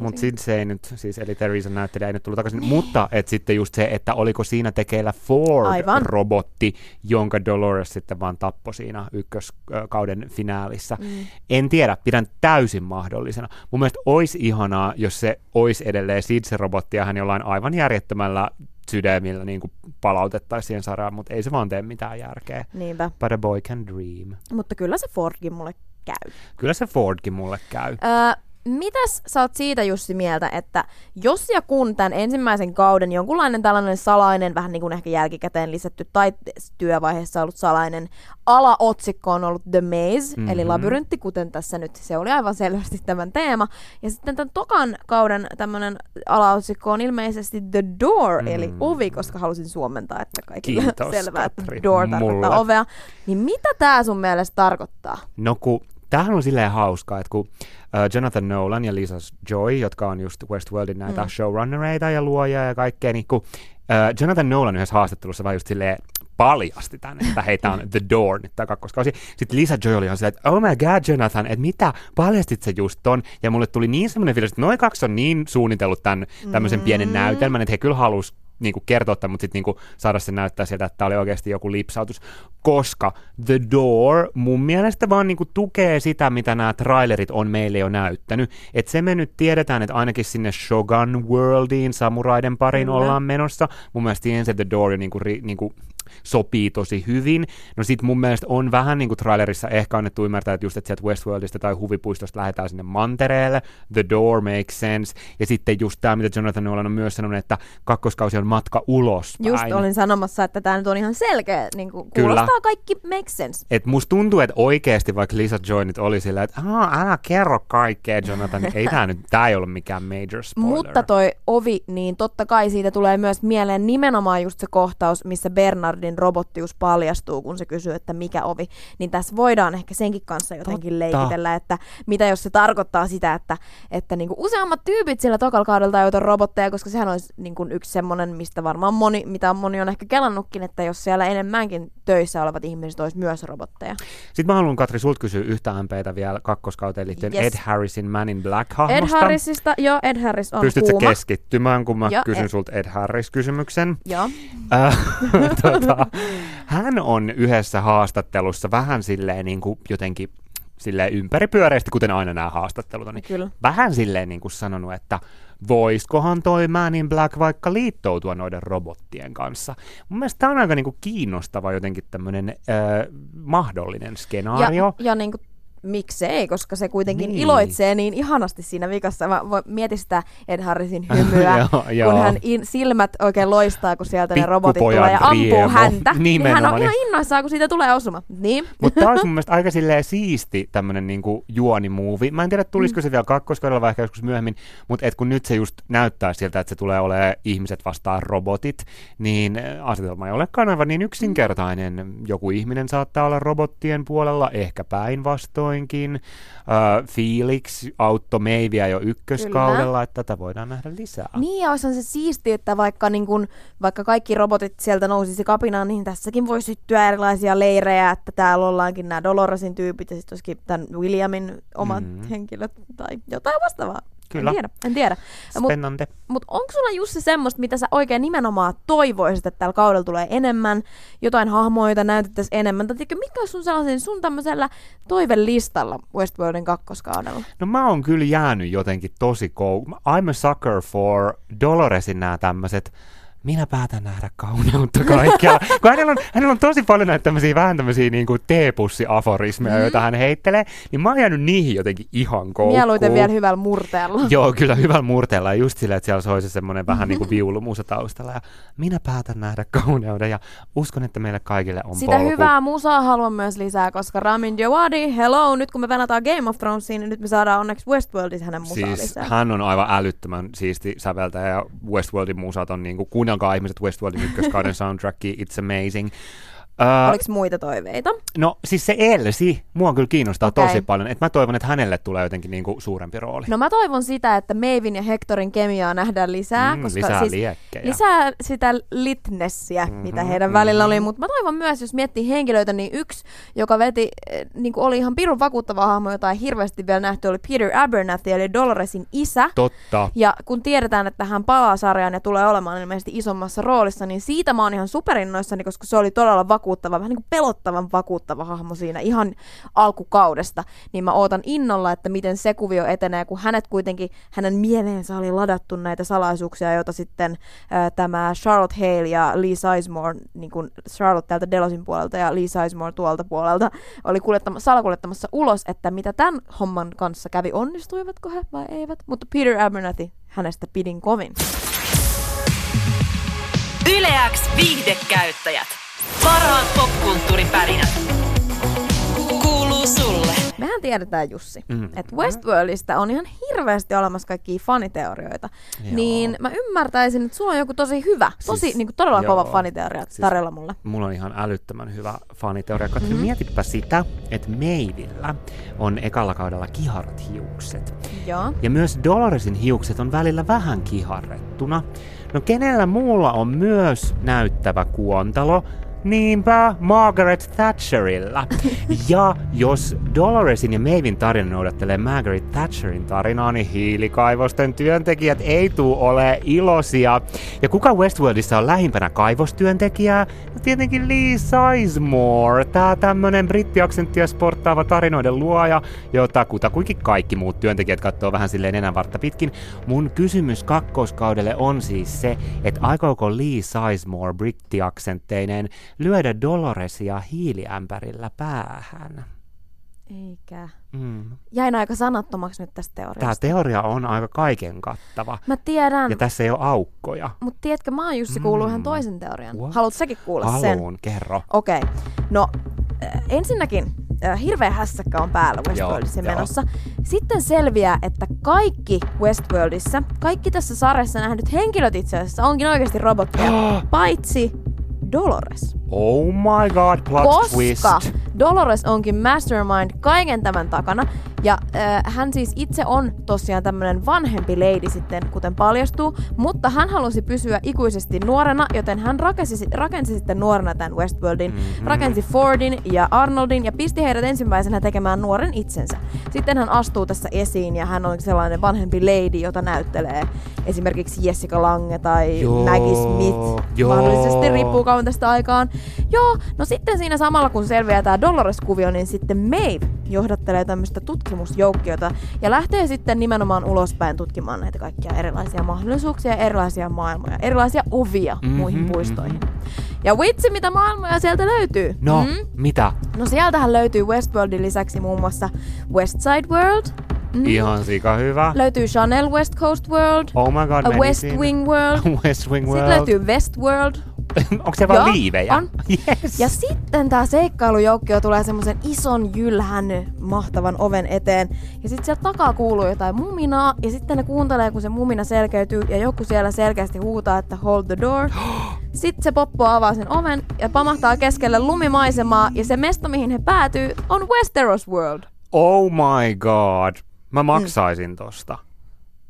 Mutta Sid se ei nyt, siis eli Theresa näyttelijä ei nyt tullut takaisin, mutta et sitten just se, että oliko siinä tekeillä. Ford-robotti, jonka Dolores sitten vaan tappoi siinä ykköskauden finaalissa. Mm. En tiedä, pidän täysin mahdollisena. Mun mielestä olisi ihanaa, jos se olisi edelleen Sid se robotti ja hän jollain aivan järjettömällä sydämillä niin kuin palautettaisiin siihen sarjaan, mutta ei se vaan tee mitään järkeä. Niinpä. But a boy can dream. Mutta kyllä se Fordkin mulle käy. Kyllä se Fordkin mulle käy. Öö, mitäs sä oot siitä Jussi mieltä, että jos ja kun tämän ensimmäisen kauden jonkunlainen tällainen salainen, vähän niin kuin ehkä jälkikäteen lisätty tai työvaiheessa ollut salainen alaotsikko on ollut The Maze, mm-hmm. eli Mhm. labyrintti, kuten tässä nyt se oli aivan selvästi tämän teema. Ja sitten tämän tokan kauden tämmöinen alaotsikko on ilmeisesti The Door, mm. eli ovi, koska halusin suomentaa, että kaikille Kiitos, selvää, että Katri, Door tarkoittaa mulle. ovea. Niin mitä tää sun mielestä tarkoittaa? No kun, tämähän on silleen hauskaa, että kun uh, Jonathan Nolan ja Lisa Joy, jotka on just Westworldin näitä Mm. mm. showrunnereita ja luojia ja kaikkea, niin kun uh, Jonathan Nolan yhdessä haastattelussa vaan just silleen paljasti tänne, että heitä on The Door nyt tämä kakkoskausi. Sitten Lisa Joy oli ihan silleen, että oh my god Jonathan, että mitä, paljastit sä just ton? Ja mulle tuli niin semmoinen fiilis, että noin kaksi on niin suunnitellut tämän tämmöisen pienen Mm. näytelmän, että he kyllä halus niinku kertoa tämän, mutta sitten niinku saada se näyttää sieltä, että tämä oli oikeasti joku lipsautus, koska The Door mun mielestä vaan niinku tukee sitä, mitä nämä trailerit on meille jo näyttänyt. Että se me nyt tiedetään, että ainakin sinne Shogun Worldiin, samuraiden pariin Kyllä. ollaan menossa. Mun mielestä siihen se The Door jo niinku, ri, niinku sopii tosi hyvin. No sit mun mielestä on vähän niin kuin trailerissa ehkä annettu ymmärtää, että just että sieltä Westworldista tai huvipuistosta lähdetään sinne mantereelle, The Door makes sense, ja sitten just tämä, mitä Jonathan Nolan on myös sanonut, että kakkoskausi on matka ulos. Just olin sanomassa, että tämä nyt on ihan selkeä, niin kuin Kyllä. kuulostaa kaikki make sense. Et musta tuntuu, että oikeasti vaikka Lisa Joy nyt oli sillä, että älä kerro kaikkea Jonathan, niin ei tämä nyt, tää ei ollut mikään major spoiler. Mutta toi ovi, niin totta kai siitä tulee myös mieleen nimenomaan just se kohtaus, missä Bernardin robottius paljastuu, kun se kysyy, että mikä ovi. Niin tässä voidaan ehkä senkin kanssa jotenkin Totta. leikitellä, että mitä jos se tarkoittaa sitä, että, että niinku useammat tyypit sillä tokalla kaudella tajuta robotteja, koska sehän olisi niinku yksi semmoinen, mistä varmaan moni, mitä moni on ehkä kelannutkin, että jos siellä enemmänkin töissä olevat ihmiset olisi myös robotteja. Sitten mä haluan Katri sulta kysyä yhtä MPtä vielä kakkoskauteen liittyen Yes. Ed Harrisin Man in Ed Black-hahmosta. Harrisista, joo, Ed Harris on Pystytkö kuuma. keskittymään, kun mä Joo, kysyn Ed- sulta Ed Harris-kysymyksen? Joo. Äh, <laughs> tota, hän on yhdessä haastattelussa vähän silleen niin kuin jotenkin silleen ympäripyöreästi, kuten aina nämä haastattelut on, niin Kyllä. vähän silleen niin kuin sanonut, että voiskohan toi Man in Black vaikka liittoutua noiden robottien kanssa. Mun mielestä tämä on aika niin kuin kiinnostava jotenkin tämmöinen äh, mahdollinen skenaario. Ja, ja niin kuin, miksei, koska se kuitenkin Niin. iloitsee niin ihanasti siinä vikassa. Mä mietin sitä Ed Harrisin <laughs> hymyä, Joo, joo. kun hän in, silmät oikein loistaa, kun sieltä ne robotit tulee ja ampuu riemu. häntä. Niin hän on ihan innoissaan, kun siitä tulee osuma. Niin. Mutta tämä <laughs> olisi mun mielestä aika silleen siisti tämmönen niinku juonimuovi. Mä en tiedä, tulisiko se vielä kakkoskaudella vai ehkä joskus myöhemmin, mutta et kun nyt se just näyttää siltä, että se tulee olemaan ihmiset vastaan robotit, niin äh, asetelma ei olekaan aivan niin yksinkertainen. Joku ihminen saattaa olla robottien puolella, ehkä päinvastoinkin. Uh, Felix auttoi Meiviä jo ykköskaudella, että tätä voidaan nähdä lisää. Niin, ja olisihan se siisti, että vaikka, niin kun, vaikka kaikki robotit sieltä nousisi kapinaan, niin tässäkin voi syttyä erilaisia leirejä, että täällä ollaankin nämä Doloresin tyypit ja sitten olisikin tämän Williamin omat mm. henkilöt tai jotain vastaavaa. Kyllä. En tiedä, en tiedä. Mut, Spennante. mut onko sulla Jussi semmoista, mitä sä oikein nimenomaan toivoisit, että tällä kaudella tulee enemmän, jotain hahmoja, joita näytettäisiin enemmän, tai tiedätkö, mitkä olisi sun sellaisen sun tämmöisellä toivelistalla Westworldin kakkoskaudella? No mä oon kyllä jäänyt jotenkin tosi kou... I'm a sucker for Doloresin nämä tämmöiset minä päätän nähdä kauneutta kaikkialla. <laughs> Kun hänellä on, hänellä on tosi paljon näitä tämmöisiä, vähän tämmöisiä niin kuin teepussi-aforismeja, mm. joita hän heittelee, niin mä oon jäänyt niihin jotenkin ihan koukkuun. Mieluiten vielä hyvällä murteella. <laughs> Joo, kyllä hyvällä murteella. Ja just silleen, että siellä soi se semmoinen vähän niin kuin viulumusa taustalla. Ja minä päätän nähdä kauneuden ja uskon, että meille kaikille on Sitä polku. hyvää musaa haluan myös lisää, koska Ramin Djawadi, hello, nyt kun me pelataan Game of Thronesiin, niin nyt me saadaan onneksi Westworldissa hänen musaa Siis lisää. hän on aivan älyttömän siisti säveltäjä ja Westworldin musat on niinku, kuunnelkaa ihmiset Westworldin ykköskauden soundtrackia, it's amazing. Uh, Oliko muita toiveita? no siis se Elsi, mua kyllä kiinnostaa Okei. tosi paljon, että mä toivon, että hänelle tulee jotenkin niinku suurempi rooli. No mä toivon sitä, että Maevin ja Hectorin kemiaa nähdään lisää, Mm, koska lisää siis liekkejä. lisää sitä litnessiä, Mhm, mitä heidän välillä mhm. oli, mutta mä toivon myös, jos miettii henkilöitä, niin yksi, joka veti, eh, niin kuin oli ihan pirun vakuuttava hahmo, jota ei hirveästi vielä nähty, oli Peter Abernathy, eli Doloresin isä. Totta. Ja kun tiedetään, että hän palaa sarjaan ja tulee olemaan ilmeisesti isommassa roolissa, niin siitä mä oon ihan superinnoissani, koska se oli todella vakuuttava, vähän niin kuin pelottavan vakuuttava hahmo siinä ihan alkukaudesta. Niin mä ootan innolla, että miten se kuvio etenee, kun hänet kuitenkin, hänen mieleensä oli ladattu näitä salaisuuksia, joita sitten ää, tämä Charlotte Hale ja Lee Sizemore, niin kuin Charlotte täältä Delosin puolelta ja Lee Sizemore tuolta puolelta, oli kuljettama, salakuljettamassa ulos, että mitä tämän homman kanssa kävi, onnistuivatko he vai eivät. Mutta Peter Abernathy, hänestä pidin kovin. Yleäks viihdekäyttäjät. Parhaat popkulttuuripärinät. Kuuluu sulle. Mehän tiedetään, Jussi, Mm. mm. että Westworldista on ihan hirveästi olemassa kaikkia faniteorioita. Joo. Niin mä ymmärtäisin, että sulla on joku tosi hyvä, tosi Siis, niin kuin todella joo. kova faniteoria Siis- tarjolla mulle. Mulla on ihan älyttömän hyvä faniteoria. Katri, Mhm. mm-hmm. mietipä sitä, että Meivillä on ekalla kaudella kiharat hiukset. Joo. Ja myös Doloresin hiukset on välillä vähän kiharrettuna. No kenellä muulla on myös näyttävä kuontalo? Niinpä Margaret Thatcherilla. Ja jos Doloresin ja Maevin tarina noudattelee Margaret Thatcherin tarinaa, niin hiilikaivosten työntekijät ei tuu ole iloisia. Ja kuka Westworldissa on lähimpänä kaivostyöntekijää? No tietenkin Lee Sizemore, tää tämmönen brittiaksenttia sporttaava tarinoiden luoja, jota kutakuinkin kaikki muut työntekijät katsoo vähän silleen nenänvartta pitkin. Mun kysymys kakkoskaudelle on siis se, että aikooko Lee Sizemore brittiaksentteineen lyödä Doloresia hiiliämpärillä päähän. Eikä. Mm. Jäin aika sanattomaksi nyt tästä Tämä teoriasta. teoria on aika kaiken kattava. Mä tiedän, Ja tässä ei ole aukkoja. mutta tiedätkö, mä oon Jussi kuullut Mm. ihan toisen teorian. What? Haluatko säkin kuulla sen? Haluun, kerro. Okei. No, äh, ensinnäkin äh, hirveä hässäkkä on päällä Westworldissa Joo, joo. menossa. Sitten selviää, että kaikki Westworldissa, kaikki tässä sarjassa nähdyt henkilöt itse asiassa onkin oikeasti robotteja, paitsi Dolores. Oh my god, plot Koska twist. Dolores onkin mastermind kaiken tämän takana. Ja äh, hän siis itse on tosiaan tämmönen vanhempi lady sitten, kuten paljastuu. Mutta hän halusi pysyä ikuisesti nuorena, joten hän rakensi, rakensi sitten nuorena tämän Westworldin. Mhm. Rakensi Fordin ja Arnoldin ja pisti heidät ensimmäisenä tekemään nuoren itsensä. Sitten hän astuu tässä esiin ja hän on sellainen vanhempi lady, jota näyttelee esimerkiksi Jessica Lange tai Joo, Maggie Smith. joo. Mahdollisesti riippuu kauan tästä aikaan. Joo, no sitten siinä samalla kun selviää tämä Dolores-kuvio, niin sitten Maeve johdattelee tämmöistä tutkimusjoukkiota ja lähtee sitten nimenomaan ulospäin tutkimaan näitä kaikkia erilaisia mahdollisuuksia, erilaisia maailmoja, erilaisia ovia Mhm, mm-hmm, muihin puistoihin. Ja vitsi, mitä maailmoja sieltä löytyy. No, Mm? mitä? No sieltähän löytyy Westworldin lisäksi muun muassa West Side World, mm. Ihan sika hyvä. löytyy Chanel West Coast World, Oh my god, A West. Wing World, <laughs> West Wing sitten World. löytyy West World, <laughs> Onko se vaan Joo, liivejä? on. <laughs> Yes. Ja sitten tää seikkailujoukkio tulee semmoisen ison jylhän mahtavan oven eteen. Ja sitten sieltä takaa kuuluu jotain muminaa. Ja sitten ne kuuntelee, kun se mumina selkeytyy. Ja joku siellä selkeästi huutaa, että hold the door. <gasps> Sitten se poppo avaa sen oven ja pamahtaa keskelle lumimaisemaa. Ja se mesta, mihin he päätyy, on Westeros World. Oh my god. Mä maksaisin tosta.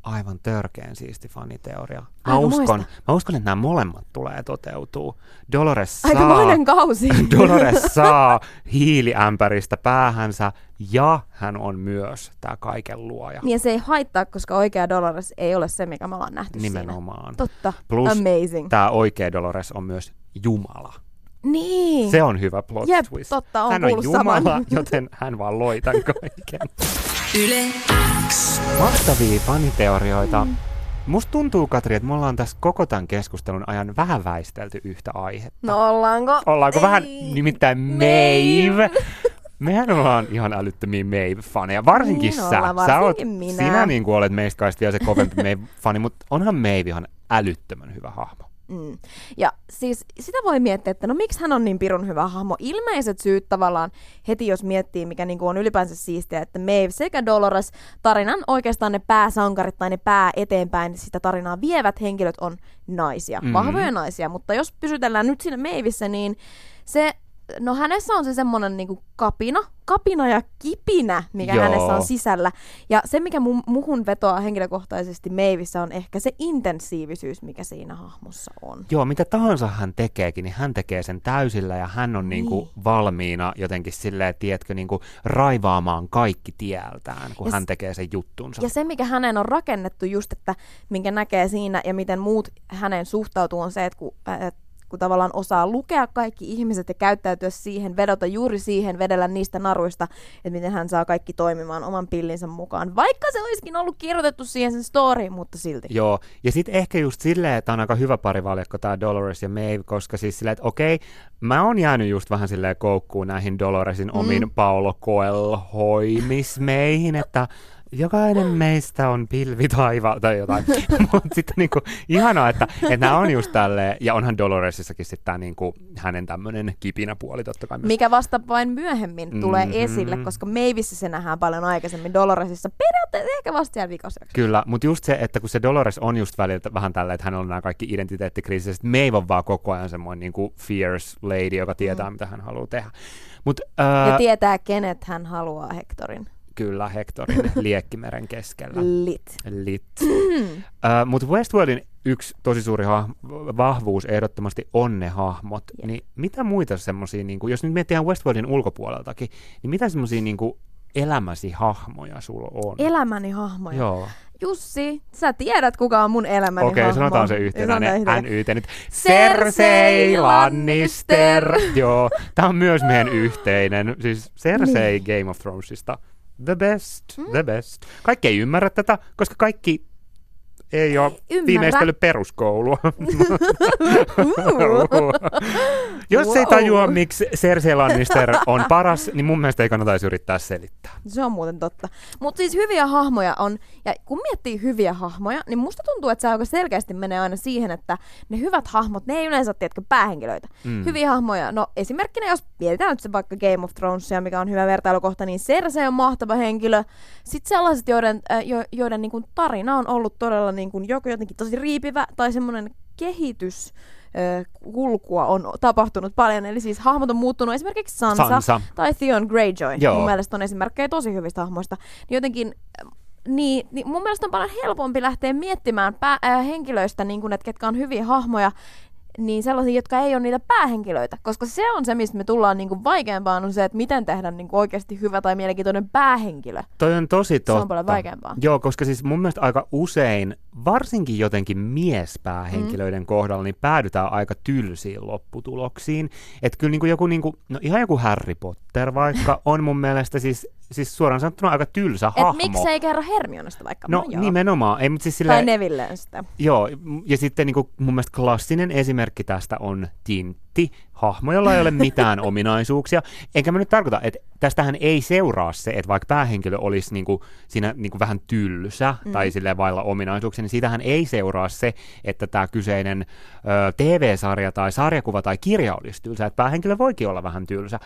Aivan törkeen siisti faniteoria. Mä Aika uskon, muista. mä uskon, että nämä molemmat tulee toteutuu. Dolores saa, Aikamoinen kausi. <laughs> Dolores saa hiiliämpäristä päähänsä ja hän on myös tämä kaiken luoja. niin se ei haittaa, koska oikea Dolores ei ole se, mikä me ollaan nähty Nimenomaan. siinä. Totta. Plus Amazing. Tämä oikea Dolores on myös Jumala. Niin. Se on hyvä plot Jep, twist. totta, oon hän on Jumala, saman. <laughs> joten hän vaan loi tämän kaiken. <laughs> Yle X. Mahtavia faniteorioita. Musta tuntuu, Katri, että me ollaan tässä koko tämän keskustelun ajan vähän väistelty yhtä aihetta. No ollaanko? Ollaanko Ei. vähän nimittäin Maeve? Mehän ollaan ihan älyttömiä Maeve-faneja, varsinkin Niin sä. ollaan, sä oot, varsinkin minä. Sinä niin kuin olet meistä kai vielä se kovempi Maeve-fani, mutta onhan Maeve ihan älyttömän hyvä hahmo. Mm. Ja siis sitä voi miettiä, että no miksi hän on niin pirun hyvä hahmo. Ilmeiset syyt tavallaan heti, jos miettii, mikä niinku on ylipäänsä siistiä, että Maeve sekä Dolores tarinan oikeastaan ne pääsankarit tai ne pää eteenpäin sitä tarinaa vievät henkilöt on naisia, Mhm. vahvoja naisia. Mutta jos pysytellään nyt siinä Maevissä, niin se No hänessä on se semmonen niinku kapina, kapina ja kipinä, mikä Joo. hänessä on sisällä. Ja se, mikä mu- muhun vetoaa henkilökohtaisesti Maevissä, on ehkä se intensiivisyys, mikä siinä hahmossa on. Joo, mitä tahansa hän tekeekin, niin hän tekee sen täysillä ja hän on niin. niinku valmiina jotenkin silleen, tiedätkö, niinku raivaamaan kaikki tieltään, kun Ja hän tekee sen juttunsa. Ja se, mikä hänen on rakennettu just, että minkä näkee siinä ja miten muut hänen suhtautuu, on se, että kun, äh, kun tavallaan osaa lukea kaikki ihmiset ja käyttäytyä siihen, vedota juuri siihen, vedellä niistä naruista, että miten hän saa kaikki toimimaan oman pillinsä mukaan. Vaikka se olisikin ollut kirjoitettu siihen sen storyin, mutta silti. Joo, ja sitten ehkä just silleen, että on aika hyvä parivaljakko tämä Dolores ja Maeve, koska siis silleen, että okei, mä oon jäänyt just vähän silleen koukkuun näihin Doloresin Mm. omiin Paolo Coelhoimismeihin, että jokainen meistä on pilvi taiva tai jotain. <laughs> Mutta sitten niinku, ihanaa, että, että nämä on just tälleen, ja onhan Doloresissakin sitten tämä niinku, hänen tämmöinen kipinä puoli totta kai myös. Mikä vasta vain myöhemmin tulee Mhm. esille, koska Maevissä se nähdään paljon aikaisemmin, Doloresissa periaatteessa ehkä vasta siellä. Kyllä, mutta just se, että kun se Dolores on just välillä vähän tällä, että hän on nämä kaikki identiteettikriisissä, sitten Maeve on vaan koko ajan semmoinen niin kuin fierce lady, joka tietää, mm. mitä hän haluaa tehdä. Mutta Ja äh, tietää, kenet hän haluaa Hectorin. Kyllä Hectorin <laughs> liekkimeren keskellä. Lit. Lit. äh, Mutta Westworldin yksi tosi suuri ha- vahvuus ehdottomasti on ne hahmot. Jep. Niin mitä muita semmoisia, niin jos nyt mietitään Westworldin ulkopuoleltakin, niin mitä semmoisia niin elämäsi hahmoja sulla on? Elämäni hahmoja. Joo. Jussi, sä tiedät kuka on mun elämäni Okei, hahmo. sanotaan se yhtenäinen. NYT nyt. Cersei Lannister. Joo, tämä on myös meidän <laughs> yhteinen. Siis Cersei Niin. Game of Thronesista. The best, Mm. the best. Kaikki ei ymmärrä tätä, koska kaikki ei ole Ymmärrä. viimeistellyt peruskoulua. <laughs> Jos ei Wow. tajua, miksi Cersei Lannister on paras, niin mun mielestä ei kannattaisi yrittää selittää. Se on muuten totta. Mutta siis hyviä hahmoja on, ja kun miettii hyviä hahmoja, niin musta tuntuu, että se aika selkeästi menee aina siihen, että ne hyvät hahmot, ne ei yleensä ole, tiedätkö, päähenkilöitä. Mm. Hyviä hahmoja, no esimerkkinä jos mietitään nyt se vaikka Game of Thronesia, mikä on hyvä vertailukohta, niin Cersei on mahtava henkilö. Sitten sellaiset, joiden, äh, jo, joiden niin tarina on ollut todella niin kuin, joko jotenkin tosi riipivä tai semmoinen kehitys, kulkua on tapahtunut paljon. Eli siis hahmot on muuttunut esimerkiksi Sansa, Sansa. tai Theon Greyjoy. Joo. Mun mielestä on esimerkkejä tosi hyvistä hahmoista. Niin jotenkin niin, niin mun mielestä on paljon helpompi lähteä miettimään pää, äh, henkilöistä, niin kun, että ketkä on hyviä hahmoja, niin sellaisia, jotka ei ole niitä päähenkilöitä. Koska se on se, mistä me tullaan niin kuin vaikeampaan, on se, että miten tehdä niin kuin oikeasti hyvä tai mielenkiintoinen päähenkilö. Toi on tosi totta. Se on paljon vaikeampaa. Joo, koska siis mun mielestä aika usein, varsinkin jotenkin miespäähenkilöiden mm. kohdalla, niin päädytään aika tylsiin lopputuloksiin. Että kyllä niin kuin joku, niin kuin, no ihan joku Harry Potter vaikka <laughs> on mun mielestä siis, siis suoraan sanottuna aika tylsä Et hahmo. miksei kerro Hermionesta vaikka? No joo. nimenomaan, ei, mutta siis Tai silleen, Nevilleen sitä. Joo, ja sitten niin kuin, mun mielestä klassinen esimerkki tästä on Tintti, hahmo, jolla ei ole mitään <laughs> ominaisuuksia. Enkä mä nyt tarkoita, että tästähän ei seuraa se, että vaikka päähenkilö olisi niin kuin, siinä niin kuin vähän tylsä mm. tai sille vailla ominaisuuksia, niin siitähän ei seuraa se, että tämä kyseinen ö, TV-sarja tai sarjakuva tai kirja olisi tylsä. Että päähenkilö voikin olla vähän tylsä.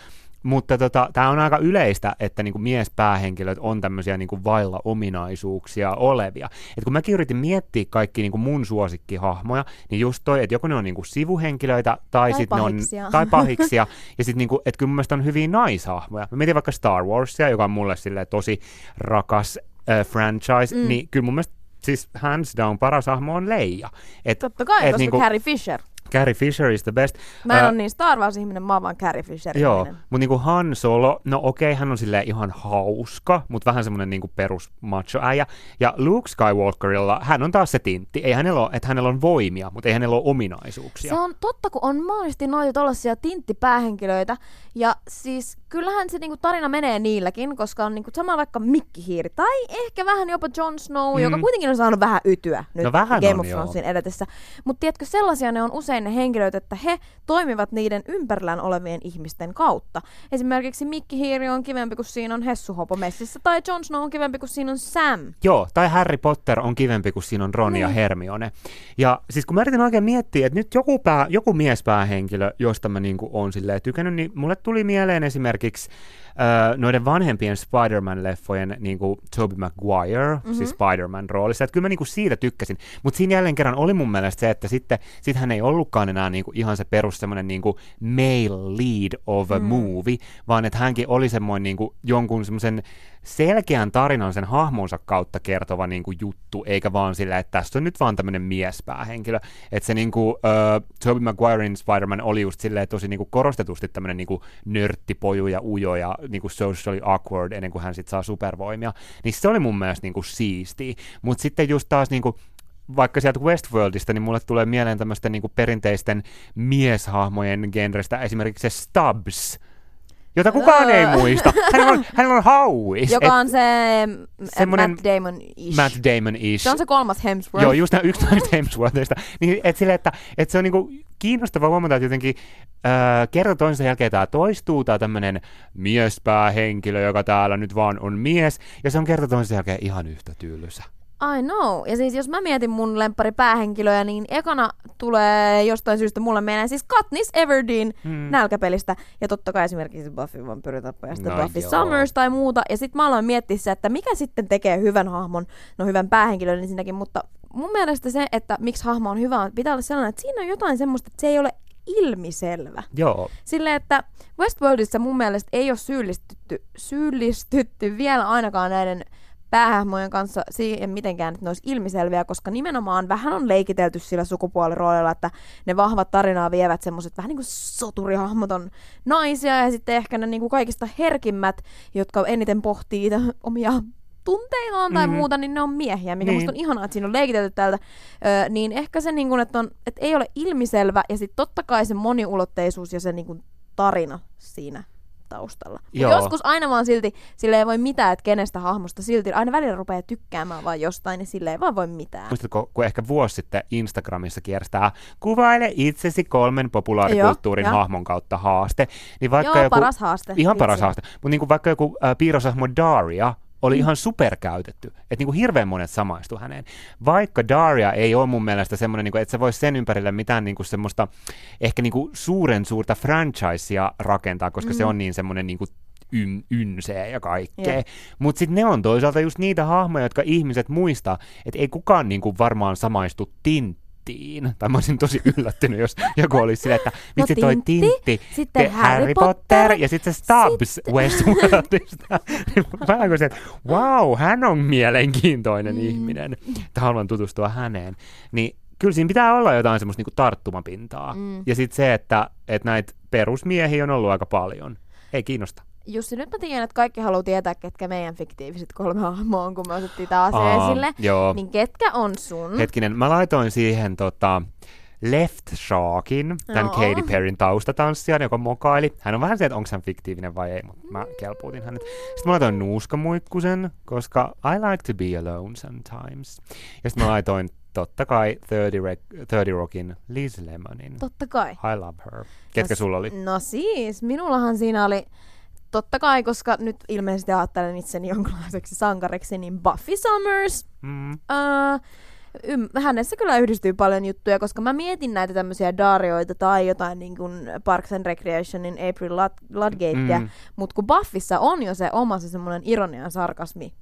Mutta tota, tämä on aika yleistä, että niinku miespäähenkilöt on tämmöisiä niinku vailla ominaisuuksia olevia. Et kun mäkin yritin miettiä kaikki niinku mun suosikkihahmoja, niin just toi, että joko ne on niinku sivuhenkilöitä tai, Tai sit ne on, pahiksia. tai <laughs> pahiksia. ja sitten niinku, että kyllä mun mielestä on hyviä naishahmoja. Mä mietin vaikka Star Warsia, joka on mulle silleen tosi rakas äh, franchise, Mm. mm. niin kyllä mun mielestä siis hands down paras hahmo on Leija. Et, Totta kai, et koska niinku- Carrie Fisher. Carrie Fisher is the best. Mä en Ää, ole niin Star Wars-ihminen, mä oon vaan Carrie fisher Joo, mutta niinku Han Solo, no okei, hän on silleen ihan hauska, mutta vähän semmoinen niinku perus macho-äijä. Ja Luke Skywalkerilla, hän on taas se tintti. Ei hänellä ole, että hänellä on voimia, mutta ei hänellä ole ominaisuuksia. Se on totta, kun on monesti noita tollasia tinttipäähenkilöitä. Ja siis kyllähän se niinku tarina menee niilläkin, koska on niinku sama vaikka Mikki Hiiri tai ehkä vähän jopa Jon Snow, mm. joka kuitenkin on saanut vähän ytyä nyt No vähän Game on, of. Thronesin edetessä. Mutta tiedätkö, sellaisia ne on usein ne henkilöt, että he toimivat niiden ympärillään olevien ihmisten kautta. Esimerkiksi Mikki Hiiri on kivempi, kun siinä on Hessu Hopo messissä, tai Jon Snow on kivempi, kun siinä on Sam. Joo, tai Harry Potter on kivempi, kun siinä on Ron ja Niin. Hermione. Ja siis kun mä yritin oikein miettiä, että nyt joku, pää, joku miespäähenkilö, josta mä niinku on silleen tykännyt, niin mulle tuli mieleen esimerkiksi noiden vanhempien Spider-Man-leffojen niinku Tobey Maguire, Mhm. mm-hmm. siis Spider-Man roolissa. Että kyllä mä niinku siitä tykkäsin. Mutta siinä jälleen kerran oli mun mielestä se, että sitten sit hän ei ollutkaan enää niinku ihan se perus semmoinen niinku male lead of a Mm. movie, vaan että hänkin oli semmoinen niinku jonkun semmoisen selkeän tarinan sen hahmonsa kautta kertova niinku juttu, eikä vaan sillä, että tässä on nyt vaan tämmöinen miespäähenkilö. Että se niinku, uh, Tobey Maguirein Spider-Man oli just silleen tosi niinku korostetusti tämmöinen niinku nörttipoju ja ujo ja niinku socially awkward ennen kuin hän sitten saa supervoimia. Niin se oli mun mielestä niinku siistiä. Mutta sitten just taas niinku, vaikka sieltä Westworldista, niin mulle tulee mieleen tämmöisten niinku perinteisten mieshahmojen genrestä esimerkiksi se Stubbs, jota kukaan ei muista. Hänellä on, <laughs> hänellä on hauis. Joka on se mm, semmonen Matt Damon-ish. Matt Damon is. Se on se kolmas Hemsworth. Joo, just nämä yksi näistä Hemsworthista. Niin, et sille, että, että se on niinku kiinnostavaa huomata, että jotenkin äh, kerta toisensa jälkeen tämä toistuu, tämä tämmöinen miespäähenkilö, joka täällä nyt vaan on mies, ja se on kerta toisensa jälkeen ihan yhtä tylsä. I know. Ja siis jos mä mietin mun lemppari päähenkilöä, niin ekana tulee jostain syystä mulle mieleen siis Katniss Everdeen Hmm. nälkäpelistä. Ja totta kai esimerkiksi Buffy vampyyritapajasta No Buffy joo. Summers tai muuta. Ja sit mä aloin miettiä että mikä sitten tekee hyvän hahmon, no hyvän päähenkilön ensinnäkin, mutta mun mielestä se, että miksi hahmo on hyvä, on- pitää olla sellainen, että siinä on jotain semmoista, että se ei ole ilmiselvä. Joo, Silleen, että Westworldissa mun mielestä ei ole syyllistytty, syyllistytty vielä ainakaan näiden päähahmojen kanssa siihen mitenkään, että ne olisi ilmiselviä, koska nimenomaan vähän on leikitelty sillä sukupuoliroolilla, että ne vahvat tarinaa vievät semmoiset vähän niin kuin soturihahmot on naisia ja sitten ehkä ne niin kuin kaikista herkimmät, jotka eniten pohtii omia tunteitaan tai Mhm. muuta, niin ne on miehiä, mikä Niin. musta on ihanaa, että siinä on leikitelty tältä. Öö, niin ehkä se, niin kuin, että, on, että ei ole ilmiselvä ja sitten totta kai se moniulotteisuus ja se niin kuin, tarina siinä taustalla. Joo. joskus aina vaan silti, sille ei voi mitään, että kenestä hahmosta silti aina välillä rupeaa tykkäämään vaan jostain, niin sille ei vaan voi mitään. Muistatko, kun ehkä vuosi sitten Instagramissa kierstää kuvaile itsesi kolmen populaarikulttuurin Joo, hahmon kautta haaste, niin vaikka Joo, joku, paras haaste. Ihan paras Vitsi. haaste. Mutta niin vaikka joku äh, piirrosahmo Daria oli Mm. ihan superkäytetty. Että niin kuin hirveän monet samaistu häneen. Vaikka Daria ei ole mun mielestä semmoinen, niin kuin, että se voisi sen ympärille mitään niin kuin semmoista ehkä niin kuin suuren suurta franchisea rakentaa, koska mm. se on niin semmoinen niin kuin yn, ynsee ja kaikkea. Jep. Mutta sitten ne on toisaalta just niitä hahmoja, jotka ihmiset muistaa, että ei kukaan niinku varmaan samaistu Tinttiin. Tai mä olisin tosi yllättynyt, jos joku olisi silleen, että No vitsi toi Tintti, Tintti, sitten te- Harry Potter, ja sitten se Stubbs sitten- Westworldista. <laughs> mä olin se, että wow, hän on mielenkiintoinen Mm. ihminen. Että haluan tutustua häneen. Niin kyllä siinä pitää olla jotain semmoista niinku tarttumapintaa. Mm. Ja sitten se, että, että näitä perusmiehiä on ollut aika paljon. Ei kiinnosta. Jussi, nyt mä tiedän, että kaikki haluaa tietää, ketkä meidän fiktiiviset kolme hahmoa on, kun me otettiin tämä asia Aa, esille. joo. Niin ketkä on sun? Hetkinen, mä laitoin siihen tota, Left Sharkin, tämän Joo. Katy Perryn taustatanssijan, joka mokaili. Hän on vähän se, että onko hän fiktiivinen vai ei, mutta mä kelpuutin hänet. Sitten mä laitoin Nuuskamuikkusen, koska I like to be alone sometimes. Ja sitten mä <laughs> laitoin totta kai 30, Rec- 30 Rockin Liz Lemonin. Totta kai. I love her. Ketkä No sulla oli? No siis, minullahan siinä oli, totta kai, koska nyt ilmeisesti ajattelen itseni jonkinlaiseksi sankariksi, niin Buffy Summers. Mm. Uh, ym, hänessä kyllä yhdistyy paljon juttuja, koska mä mietin näitä tämmöisiä Darioita tai jotain niin kuin Parks and Recreationin April Lud- Ludgatea, Mm. mutta kun Buffissa on jo se oma se semmoinen ironia ja sarkasmi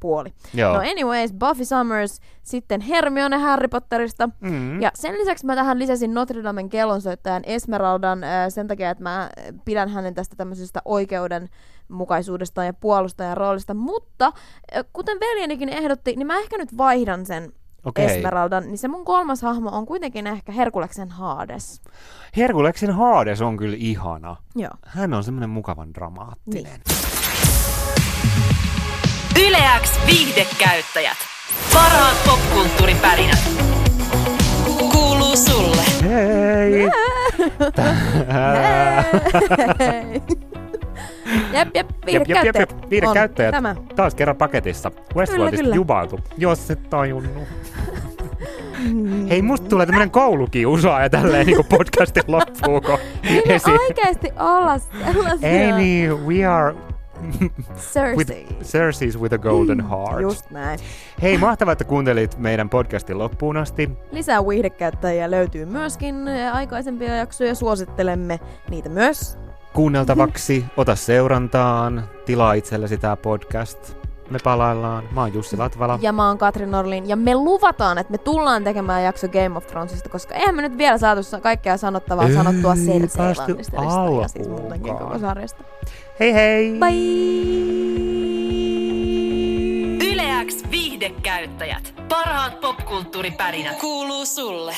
puoli. Joo. No anyways, Buffy Summers, sitten Hermione Harry Potterista, Mm. ja sen lisäksi mä tähän lisäsin Notre Damen kellonsoittajan Esmeraldan äh, sen takia, että mä pidän hänen tästä tämmöisestä oikeudenmukaisuudesta ja puolustajan roolista, mutta äh, kuten veljenikin ehdotti, niin mä ehkä nyt vaihdan sen Okei. Esmeraldan, niin se mun kolmas hahmo on kuitenkin ehkä Herkuleksen Hades. Herkuleksin Hades on kyllä ihana. Joo. Hän on semmoinen mukavan dramaattinen. Niin. Yleäks viihdekäyttäjät. Parhaat popkulttuuripärinät. Kuuluu sulle. Hei! jep, jep, Jep, jep, jep, viihdekäyttäjät. jep. Viihdekäyttäjät. Tämä. Taas kerran paketissa. Westworldista jubailtu, jos et tajunnut. <laughs> Hei, musta tulee tämmönen koulukiusaaja tälleen niinku podcastin loppuun, kun Ei me oikeesti olla sellaisia Ei niin, we are Cersei. with Cersei's with a golden heart. Just näin. Hei, mahtavaa, että kuuntelit meidän podcastin loppuun asti. Lisää viihdekäyttäjiä löytyy myöskin aikaisempia jaksoja, suosittelemme niitä myös. Kuunneltavaksi, ota seurantaan, tilaa itsellesi tää podcast. Me palaillaan. Mä oon Jussi Latvala. Ja mä oon Katri Norlin, ja me luvataan, että me tullaan tekemään jakso Game of Thronesista, koska eihän me nyt vielä saatu sa- kaikkea sanottavaa Ei sanottua päästy Cersei Lannisterista ja siis muutenkin koko sarjasta. Hei hei! Bye! Yleäks viihdekäyttäjät. Parhaat popkulttuuripärinät. Kuuluu sulle.